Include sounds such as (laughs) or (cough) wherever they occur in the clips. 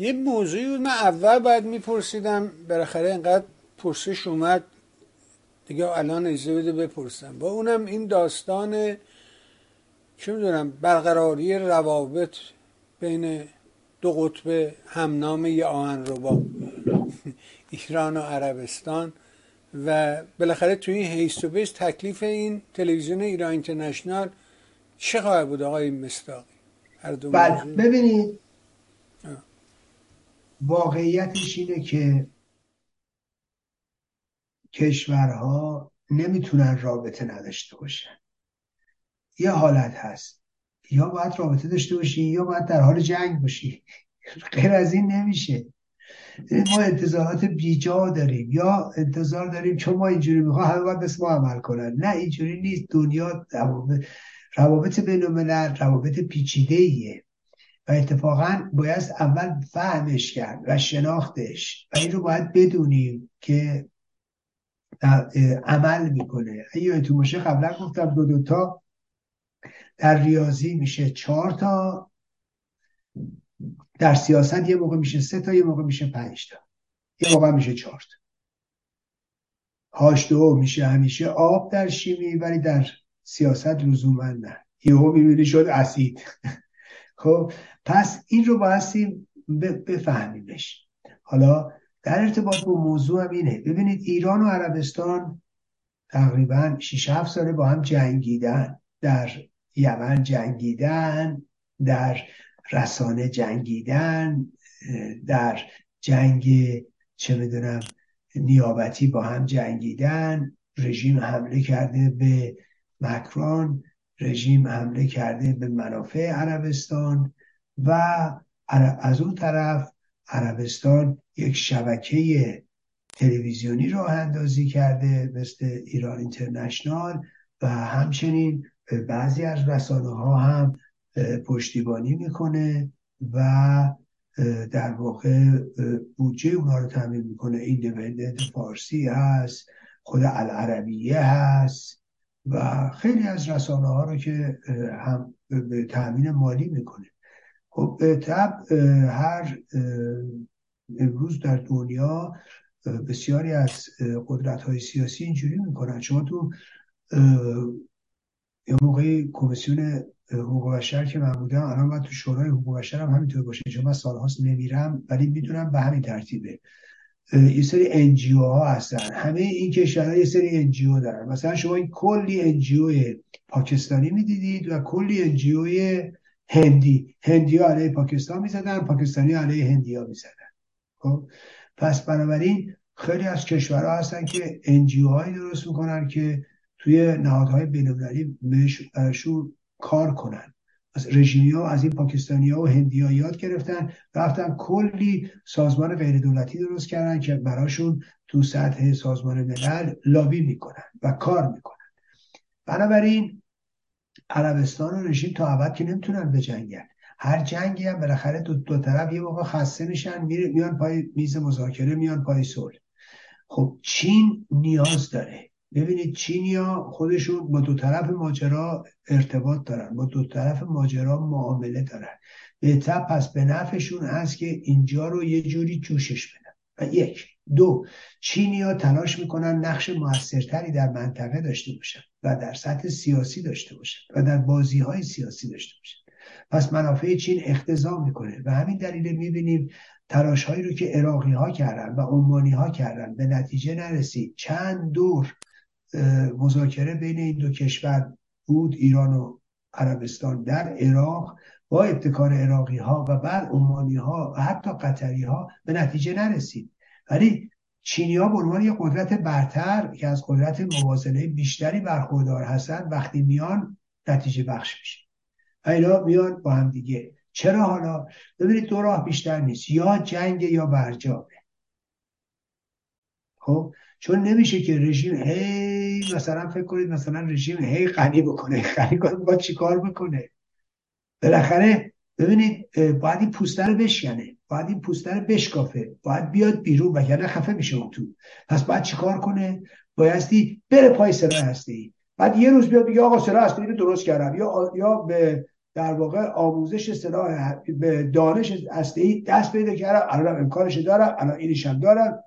یه موضوعی بود. من اول باید میپرسیدم بالاخره اینقدر پرسش اومد. دیگه الان اجازه بده بپرسم. با اونم این داستان چه می‌دونم برقراری روابط بین دو قطب همنام یه آهن رو با ایران و عربستان. و بالاخره توی این هیست و بیس تکلیف این تلویزیون ایران اینترنشنال چه خواهد بود آقای مستاقی؟ بله. ببینید واقعیتش اینه که کشورها نمی‌تونن رابطه نداشته باشن. یه حالت هست. یا باید رابطه داشته باشی یا باید در حال جنگ باشی. (laughs) غیر از این نمیشه. ما انتظارات بیجا داریم. یا انتظار داریم چون ما اینجوری می‌خواه همه باید مثل ما عمل کنن. نه اینجوری نیست. دنیا روابط بین روابط پیچیده ایه و اتفاقا باید اول فهمش کرد و شناختش. و این رو باید بدونیم که عمل می‌کنه. اگه تو باشه قبلا گفتم دو دوتا در ریاضی میشه چهار تا در سیاست یه موقع میشه سه تا یه موقع میشه پنج تا. یه موقع میشه چهار تا. هاش دو میشه همیشه آب در شیمی ولی در سیاست لزوما نه. یهو می‌بینی شد اسید. خب پس این رو بایستیم بفهمیمش. حالا در ارتباط با موضوع هم اینه. ببینید ایران و عربستان تقریبا 6 7 ساله با هم جنگیدن. در یمن جنگیدن در رسانه جنگیدن در جنگ چه می‌دونم نیابتی با هم جنگیدن. رژیم حمله کرده به مکرون رژیم حمله کرده به منافع عربستان و از اون طرف عربستان یک شبکه تلویزیونی راه اندازی کرده مثل ایران اینترنشنال و همچنین بعضی از رسانه ها هم پشتیبانی می‌کنه و در واقع بودجه اونا رو تعمین می‌کنه. ایندیپندنت فارسی هست خود العربیه هست. و خیلی از رسانه ها رو که هم به تأمین مالی می‌کنه. خب طب هر امروز در دنیا بسیاری از قدرت های سیاسی اینجوری می‌کنن. شما تو یه موقعی کمیسیون حقوق بشر که من بودم الان من تو شورای حقوق بشر هم همینطور باشه. چون من سالهاست نمیرم ولی می‌دونم به همین ترتیبه. یه سری NGO ها هستن. همه این کشورها یه سری NGO دارن. مثلا شما این کلی NGO پاکستانی می‌دیدید و کلی NGO هندی. هندی ها علیه پاکستان می‌زدن پاکستانی علیه هندی ها می‌زدن. خب؟ پس بنابراین خیلی از کشورها هستن که NGO هایی درست می‌کنن که توی نهادهای بینالمللی برشون کار کنن. از رژیمی ها از این پاکستانی ها و هندی ها یاد گرفتن. رفتن کلی سازمان غیر دولتی درست کردن که براشون تو سطح سازمان ملل لابی می‌کنن و کار می‌کنن. بنابراین عربستان و رژیم تا ابد که نمی‌تونن بجنگن هر جنگی هم بالاخره دو, دو طرف یه موقع خسته میشن میان پای میز مذاکره میان پای صلح. خب چین نیاز داره. ببینید چینیا خودشون با دو طرف ماجرا ارتباط دارن با دو طرف ماجرا معامله دارن. بهتر پس به نفعشون هست که اینجا رو یه جوری جوشش بدن. و یک. دو. چینیا تلاش می‌کنن نقش موثرتری در منطقه داشته باشن و در سطح سیاسی داشته باشن و در بازی های سیاسی داشته باشن. پس منافع چین اختضا می‌کنه و همین دلیل می‌بینیم تلاش هایی رو که اراقی ها کردن و عمانی ها کردن به نتیجه نرسید. چند دور. مذاکره بین این دو کشور بود ایران و عربستان در عراق با ابتکار عراقی ها و بعد عمانی ها و حتی قطری ها به نتیجه نرسید. ولی چینی ها به عنوان یک قدرت برتر که از قدرت موازنه بیشتری برخوردار هستند وقتی میان نتیجه بخش میشه. و اینا میان با هم دیگه. چرا حالا؟ ببینید دو راه بیشتر نیست. یا جنگ یا برجامه. خب؟ چون نمیشه که رژیم هی مثلا فکر کنید مثلا رژیم هی غنی بکنه. (laughs) غنی کنه با چیکار بکنه بالاخره ببینید باید این پوسته رو بشکنه. باید این پوسته رو بشکافه. باید بیاد بیرون وگرنه خفه میشه اون تو. پس باید چیکار کنه؟ بایستی بره پای سلاح هسته ای بعد یه روز بیاد بگه آقا سلاح هسته رو درست کردم. یا یا به در واقع آموزش سلاح به دانش ای دست پیدا کردم. الان امکانش دارم الان اینش هم دارم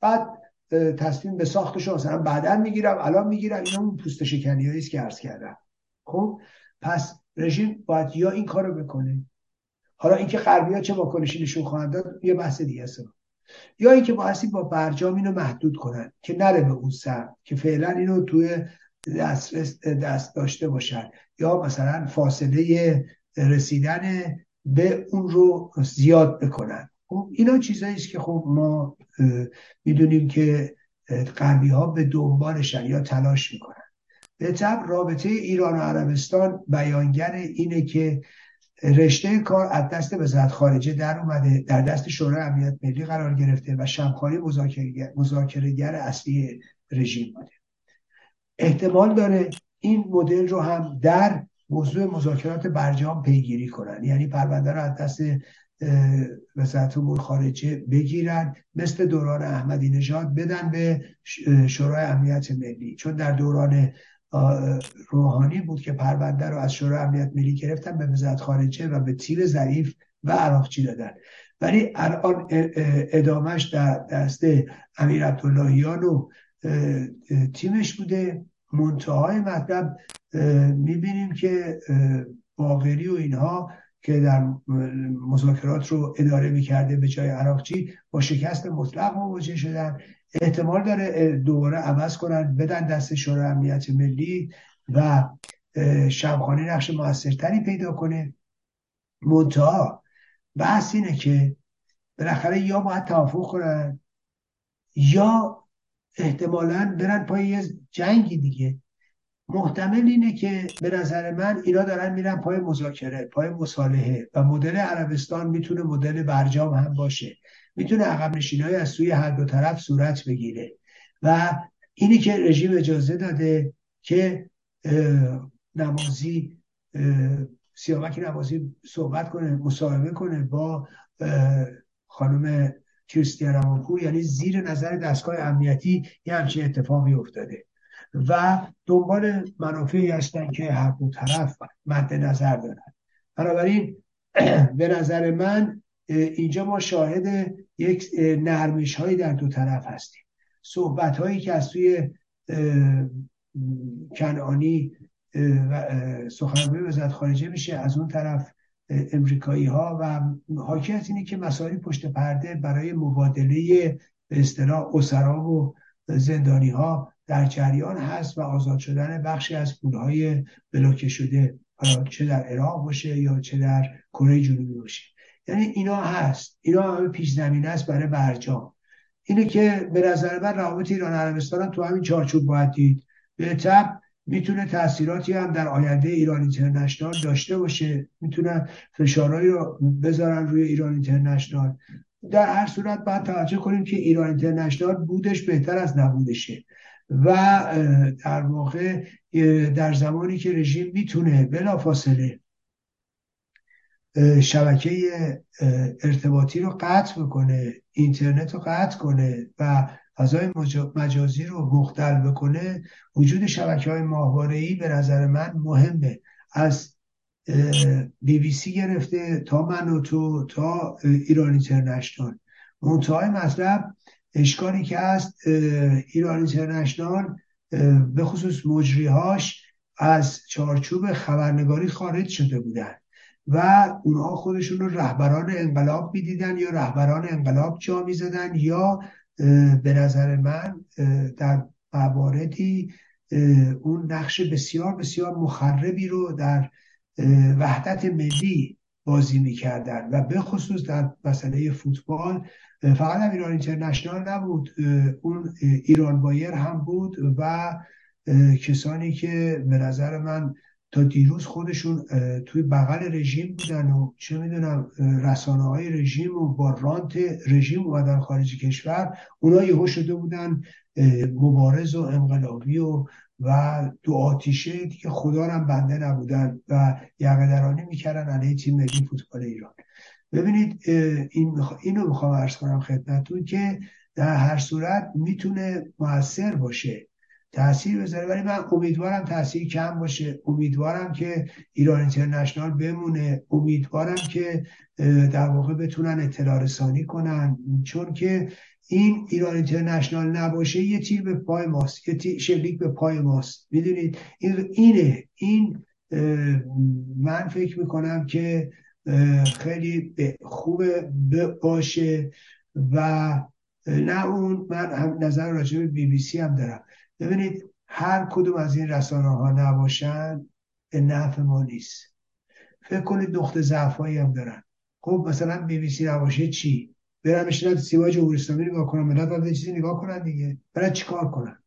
بعد تصمیم به ساختش مثلا بعدا می‌گیرم الان می‌گیرم اینا اون پوست شکنی است که عرض کردم. خب؟ پس رژیم باید یا این کارو بکنه حالا اینکه غربی ها چه واکنشی نشون خواهند داد یه بحث دیگه است. یا اینکه بایستی با برجام اینو محدود کنن که نره به اون سر که فعلا اینو توی دست, دست داشته باشن. یا مثلا فاصله رسیدن به اون رو زیاد بکنن. خب اینا چیزایی است که خب ما می‌دونیم که غربی ها به دنبالشن یا تلاش می‌کنن. به طب رابطه ایران و عربستان بیانگر اینه که رشته کار از دست وزارت خارجه در اومده در دست شورای امنیت ملی قرار گرفته و شمخانی مذاکرهگر اصلی رژیم بوده. احتمال داره این مدل رو هم در موضوع مذاکرات برجام پیگیری کنن. یعنی پرونده رو از دست وزارت امور خارجه بگیرن مثل دوران احمدی نژاد بدن به شورای امنیت ملی. چون در دوران روحانی بود که پرونده رو از شورای امنیت ملی گرفتن به وزارت خارجه و به تیر ضعیف و عراقچی دادن. ولی الان ادامش در دست امیر عبداللهیان و تیمش بوده. منتهای مطلب می‌بینیم که باقری و اینها که در مذاکرات رو اداره می‌کرده به جای عراقچی با شکست مطلق مواجه شدن. احتمال داره دوباره عوض کنن بدن دست شورای امنیت ملی و شمخانی نقش موثرتری پیدا کنه. منتها بحث اینه که بالاخره یا باید توافق کنن یا احتمالا برن پای یه جنگی دیگه. محتمل اینه که به نظر من اینا دارن میرن پای مذاکره پای مصالحه و مدل عربستان می‌تونه مدل برجام هم باشه. می‌تونه عقب نشینی از سوی هر دو طرف صورت بگیره. و اینی که رژیم اجازه داده که نمازی سیامک نمازی صحبت کنه مصاحبه کنه با خانم کریستیان رمانپور یعنی زیر نظر دستگاه امنیتی یه همچین اتفاقی افتاده. و دنبال منافعی هستن که هر دو طرف مد نظر دارن. بنابراین (clears throat) به نظر من اینجا ما شاهد یک نرمش هایی در دو طرف هستیم. صحبت هایی که از سوی کنعانی سخنگوی وزارت خارجه میشه از اون طرف امریکایی ها و حاکی از اینه که مسائل پشت پرده برای مبادله به اصطلاح اسرا و زندانی ها در جریان هست و آزاد شدن بخشی از پولهای بلوکه شده چه در عراق باشه یا چه در کره جنوبی باشه. یعنی اینا هست. اینا همه پیش زمین است برای برجام. اینه که به نظر من روابط ایران عربستان تو همین چارچوب باید دید. به تب می‌تونه تاثیراتی هم در آینده ایران اینترنشنال داشته باشه. می‌تونن فشارهایی رو بذارن روی ایران اینترنشنال. در هر صورت باید توجه کنیم که ایران اینترنشنال بودش بهتر از نبودشه. و در واقع در زمانی که رژیم می‌تونه بلافاصله شبکه ارتباطی رو قطع بکنه اینترنت رو قطع کنه و فضای مجازی رو مختل بکنه وجود شبکه های ماهواره به نظر من مهمه. از بی بی سی گرفته تا من و تو تا ایران اینترنشنال. منتهای مطلب اشکالی که هست ایران اینترنشنال به خصوص مجریهاش از چارچوب خبرنگاری خارج شده بودن و اونها خودشون رو رهبران انقلاب می‌دیدن یا رهبران انقلاب جا می‌زدن یا به نظر من در مواردی اون نقش بسیار بسیار مخربی رو در وحدت ملی بازی می‌کردن. و به خصوص در مسئله فوتبال فقط هم ایران اینترنشنال نبود. اون ایران بایر هم بود و کسانی که به نظر من تا دیروز خودشون توی بغل رژیم بودن و چه می‌دونم رسانه های رژیم و با رانت رژیم اومدن خارج کشور اونا یهو شده بودن مبارز و انقلابی و و دو آتیشه دیگه خدا هم بنده نبودن و یقدرانی می‌کردن علیه تیم ملی فوتبال ایران. ببینید این اینو می‌خوام ارز کنم خدمتتون که در هر صورت می‌تونه موثر باشه. تاثیر بذاره ولی من امیدوارم تاثیر کم باشه. امیدوارم که ایران اینترنشنال بمونه. امیدوارم که در واقع بتونن اطلاع رسانی کنن. چون که این ایران اینترنشنال نباشه یه تیر به پای ماست. یه شلیک به پای ماست. می‌دونید؟ این اینه. این من فکر می‌کنم که خیلی خوبه باشه. و نه اون من هم نظر راجع به بی بی سی هم دارم. ببینید هر کدوم از این رسانه ها نباشن به نفع ما نیست. فکر کنید نقطه ضعف هم دارن. خب مثلا بی بی سی نباشه چی؟ برن بشنن سیما جمهوری اسلامی نگاه کنن ملت باید چیزی نگاه کنن دیگه. برن چیکار کنن؟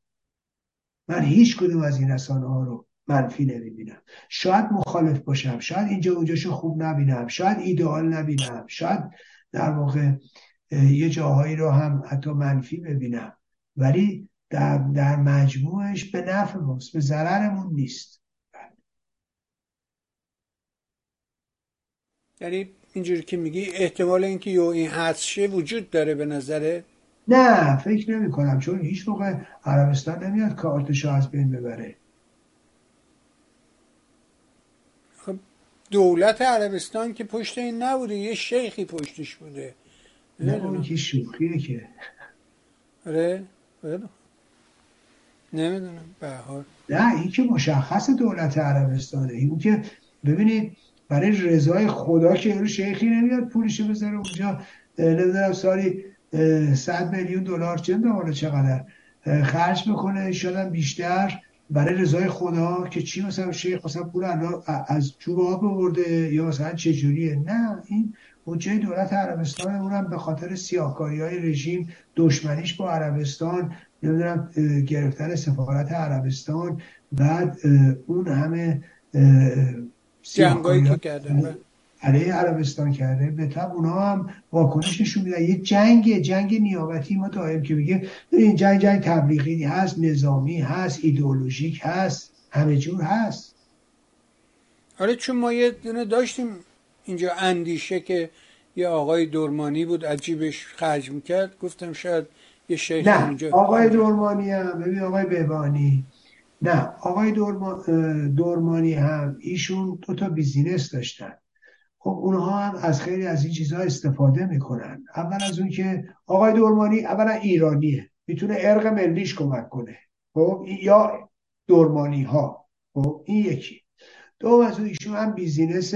من هیچ کدوم از این رسانه ها رو منفی نمی‌بینم. شاید مخالف باشم شاید اینجا اونجاشو خوب نبینم شاید ایدئال نبینم شاید در واقع یه جاهایی رو هم حتی منفی ببینم. ولی در, در مجموعش به نفع ماست به ضررمون نیست. یعنی اینجوری که میگی احتمال اینکه یو این حدس شه وجود داره به نظره نه فکر نمی کنم چون هیچ موقع عربستان نمیاد کارتشو از بین ببره. خب دولت عربستان که پشت این نبوده یه شیخی پشتش بوده. نه اون که شوخیه که. آره. نمی‌دونم به حال. نه این که مشخص دولت عربستانه. این که ببینید برای رضای خدا که یارو شیخی نمیاد پولش بذاره اونجا. نمی‌دونم سالی صد میلیون دلار چه حالا چقدر خرج می‌کنه. شاید بیشتر برای رضای خدا که چی مثلا شیخ مثلا پول از جوب آب یا مثلا چه جوریه نه این بودجه دولت عربستان اونم به خاطر سیاهکاری های رژیم دشمنیش با عربستان نمی‌دونم گرفتن سفارت عربستان بعد اون همه جنگایی که کرده علیه عربستان کرده به طب اونها هم واکنششون میدن. یه جنگ جنگ نیابتی ما دائم که میگه این جنگ جنگ تبلیغی هست نظامی هست ایدئولوژیک هست همه جور هست. آره چون ما یه دونه داشتیم اینجا اندیشه که یه آقای دورمانی بود عجیبش خرج می‌کرد. گفتم شاید یه شیخ نه اونجا آقای دورمانی هم ببین آقای بهبانی. نه آقای دورمانی هم ایشون دو تا business داشتن. خب اونها هم از خیلی از این چیزها استفاده می‌کنن. اول از اون که آقای دورمانی اولا ایرانیه. می‌تونه عرق ملیش کمک کنه. خب؟ یا دورمانی ها خب؟ این یکی. دو از اون ایشون هم business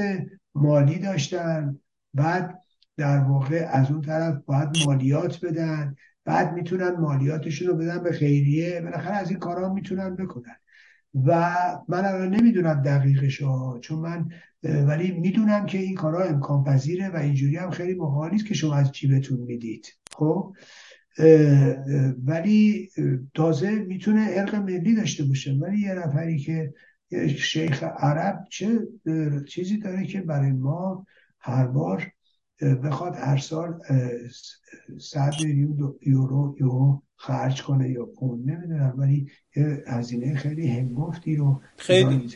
مالی داشتن. بعد در واقع از اون طرف باید مالیات بدن. بعد می‌تونن مالیاتشون رو بدن به خیریه. بالاخره از این کارها می‌تونن بکنن. و من الان نمی‌دونم دقیقش ها چون من ولی می‌دونم که این کارها امکان پذیره و اینجوری هم خیلی محالی که شما از جیبتون می‌دید. خب؟ ولی تازه می‌تونه ارق ملی داشته باشه. ولی یه نفری که شیخ عرب چه چیزی داره که برای ما هر بار بخواد هر سال صد میلیون یورو یورو خرج کنه یا پوند نمی‌دونم. ولی یه هزینه خیلی هنگفتی رو خیلی.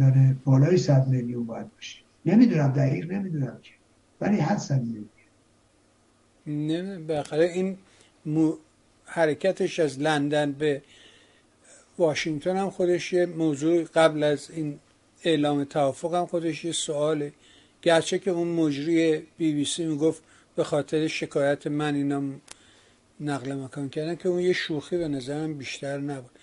داره بالای صد میلیون باید باشه. نمی‌دونم دقیق نمی‌دونم که. ولی هستم نمی‌دونم بالاخره این حرکتش از لندن به واشنگتن هم خودش یه موضوع قبل از این اعلام توافق هم خودش یه سواله. گرچه که اون مجری بی بی سی می‌گفت به خاطر شکایت من اینا نقل مکان کردن که اون یه شوخی به نظرم بیشتر نبود.